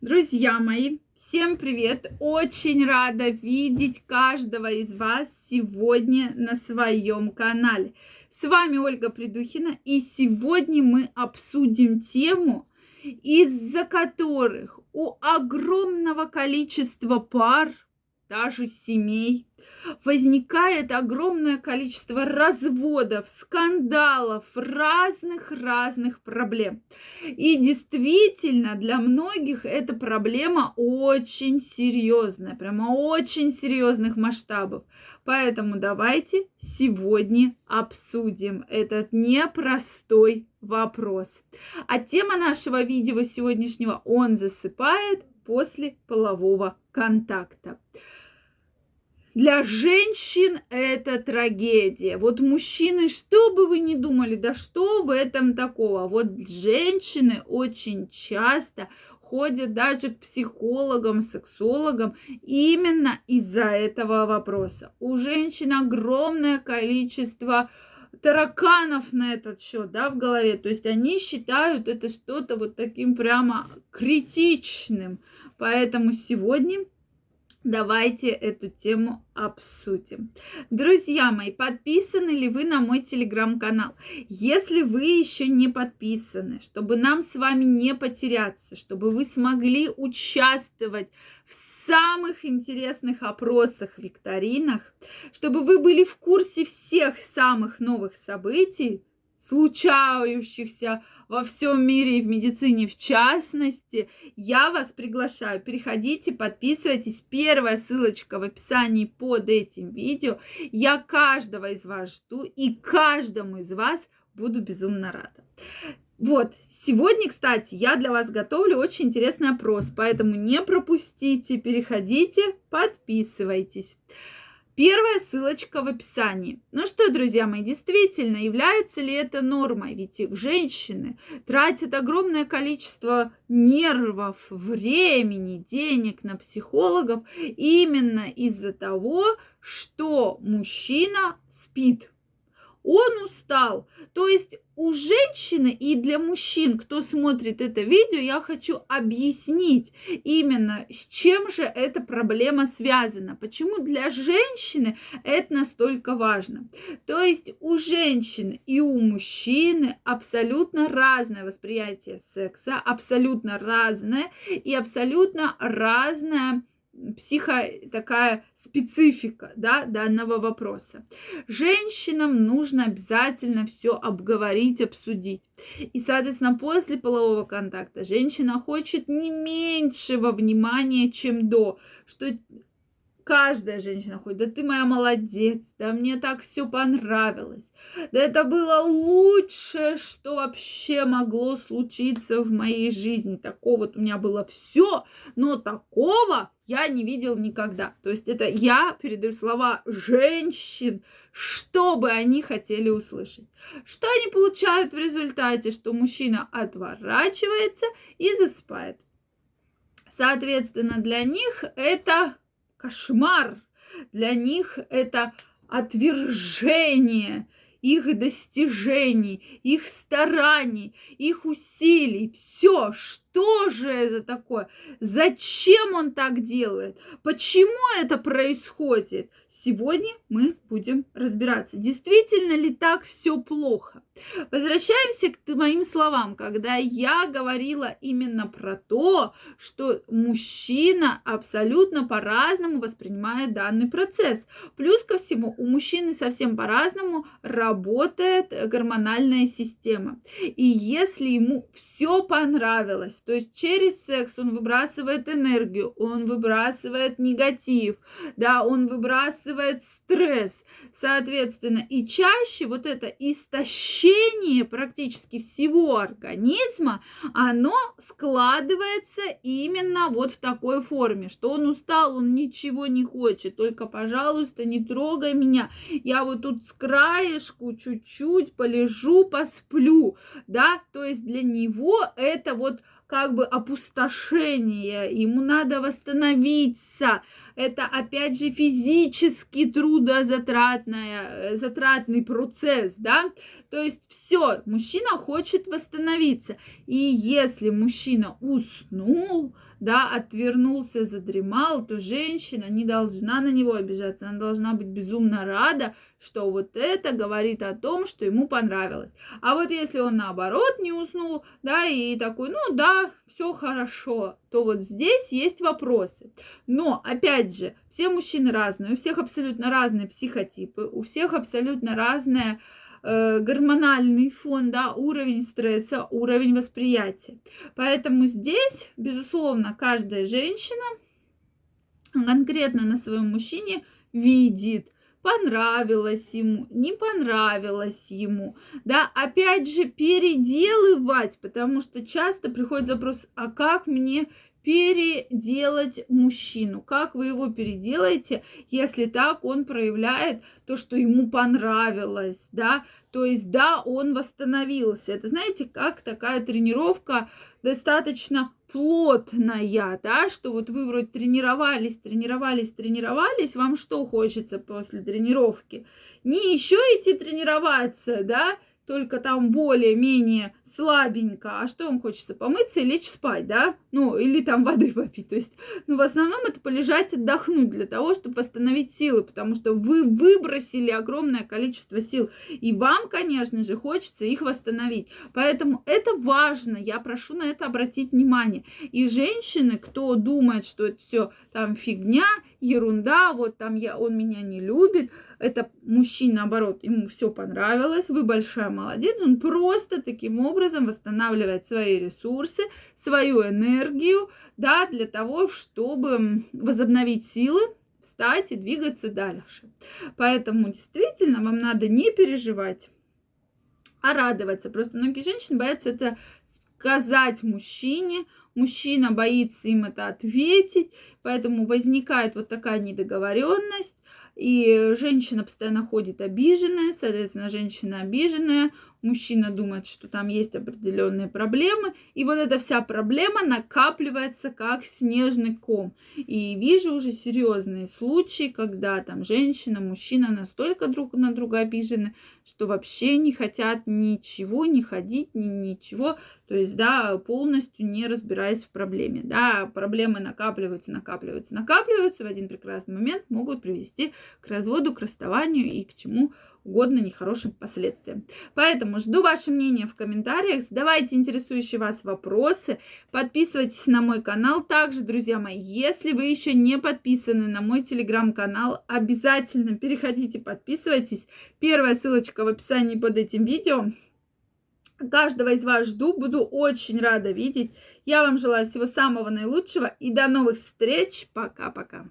Друзья мои, всем привет! Очень рада видеть каждого из вас сегодня на своем канале. С вами Ольга Придухина, и сегодня мы обсудим тему, из-за которых у огромного количества пар, даже семей, возникает огромное количество разводов, скандалов, разных-разных проблем. И действительно, для многих эта проблема очень серьезная, прямо очень серьезных масштабов. Поэтому давайте сегодня обсудим этот непростой вопрос. А тема нашего видео сегодняшнего «Он засыпает после полового контакта». Для женщин это трагедия. Вот мужчины, что бы вы ни думали, да что в этом такого? Вот женщины очень часто ходят даже к психологам, сексологам именно из-за этого вопроса. У женщин огромное количество тараканов на этот счет, да, в голове. То есть они считают это что-то вот таким прямо критичным. Поэтому сегодня Давайте эту тему обсудим. Друзья мои, подписаны ли вы на мой телеграм-канал? Если вы еще не подписаны, чтобы нам с вами не потеряться, чтобы вы смогли участвовать в самых интересных опросах, викторинах, чтобы вы были в курсе всех самых новых событий, случающихся во всем мире и в медицине в частности, я вас приглашаю. Переходите, подписывайтесь. Первая ссылочка в описании под этим видео. Я каждого из вас жду и каждому из вас буду безумно рада. Вот, сегодня, кстати, я для вас готовлю очень интересный опрос, поэтому не пропустите, переходите, подписывайтесь. Первая ссылочка в описании. Ну что, друзья мои, действительно, является ли это нормой? Ведь их женщины тратят огромное количество нервов, времени, денег на психологов именно из-за того, что мужчина спит он устал. То есть у женщины и для мужчин, кто смотрит это видео, я хочу объяснить именно, с чем же эта проблема связана. Почему для женщины это настолько важно. То есть у женщин и у мужчины абсолютно разное восприятие секса, абсолютно разное и абсолютно разное психо такая специфика да, данного вопроса. Женщинам нужно обязательно все обговорить, обсудить. И, соответственно, после полового контакта женщина хочет не меньшего внимания, чем до, что каждая женщина ходит, да ты моя молодец, да мне так все понравилось, да это было лучшее, что вообще могло случиться в моей жизни. Такого вот у меня было все, но такого я не видел никогда. То есть это я передаю слова женщин, что бы они хотели услышать. Что они получают в результате? Что мужчина отворачивается и засыпает. Соответственно, для них это кошмар. Для них это отвержение их достижений, их стараний, их усилий. Все, что же это такое? Зачем он так делает? Почему это происходит? Сегодня мы будем разбираться, действительно ли так все плохо. Возвращаемся к моим словам, когда я говорила именно про то, что мужчина абсолютно по-разному воспринимает данный процесс. Плюс ко всему, у мужчины совсем по-разному работает гормональная система. И если ему все понравилось, то есть через секс он выбрасывает энергию, он выбрасывает негатив, да, он выбрасывает стресс, соответственно, и чаще вот это истощение практически всего организма, оно складывается именно вот в такой форме, что он устал, он ничего не хочет, только, пожалуйста, не трогай меня, я вот тут с краешку чуть-чуть полежу, посплю, да, то есть для него это вот как бы опустошение, ему надо восстановиться, это опять же физически трудозатратный затратный процесс, да, то есть все, мужчина хочет восстановиться, и если мужчина уснул, да, отвернулся, задремал, то женщина не должна на него обижаться, она должна быть безумно рада, что вот это говорит о том, что ему понравилось. А вот если он наоборот не уснул, да, и такой, ну да, все хорошо, то вот здесь есть вопросы. Но, опять же, все мужчины разные, у всех абсолютно разные психотипы, у всех абсолютно разная э, гормональный фон, да, уровень стресса, уровень восприятия. Поэтому здесь, безусловно, каждая женщина конкретно на своем мужчине видит, понравилось ему, не понравилось ему, да, опять же переделывать, потому что часто приходит запрос, а как мне переделать мужчину. Как вы его переделаете, если так он проявляет то, что ему понравилось, да? То есть, да, он восстановился. Это, знаете, как такая тренировка достаточно плотная, да, что вот вы вроде тренировались, тренировались, тренировались, вам что хочется после тренировки? Не еще идти тренироваться, да, только там более-менее слабенько, а что вам хочется? Помыться и лечь спать, да? Ну, или там воды попить. То есть, ну, в основном это полежать, отдохнуть для того, чтобы восстановить силы, потому что вы выбросили огромное количество сил, и вам, конечно же, хочется их восстановить. Поэтому это важно, я прошу на это обратить внимание. И женщины, кто думает, что это все там фигня, ерунда, вот там я, он меня не любит, это мужчина, наоборот, ему все понравилось, вы большая молодец, он просто таким образом восстанавливает свои ресурсы, свою энергию, да, для того, чтобы возобновить силы, встать и двигаться дальше. Поэтому действительно вам надо не переживать, а радоваться. Просто многие женщины боятся это сказать мужчине, мужчина боится им это ответить, поэтому возникает вот такая недоговоренность, и женщина постоянно ходит обиженная, соответственно, женщина обиженная, мужчина думает, что там есть определенные проблемы, и вот эта вся проблема накапливается как снежный ком. И вижу уже серьезные случаи, когда там женщина, мужчина настолько друг на друга обижены, что вообще не хотят ничего, не ходить, ни, ничего, то есть, да, полностью не разбираясь в проблеме, да, проблемы накапливаются, накапливаются, накапливаются, в один прекрасный момент могут привести к разводу, к расставанию и к чему угодно нехорошим последствиям. Поэтому жду ваше мнение в комментариях, задавайте интересующие вас вопросы, подписывайтесь на мой канал. Также, друзья мои, если вы еще не подписаны на мой телеграм-канал, обязательно переходите, подписывайтесь. Первая ссылочка в описании под этим видео. Каждого из вас жду, буду очень рада видеть. Я вам желаю всего самого наилучшего и до новых встреч. Пока-пока.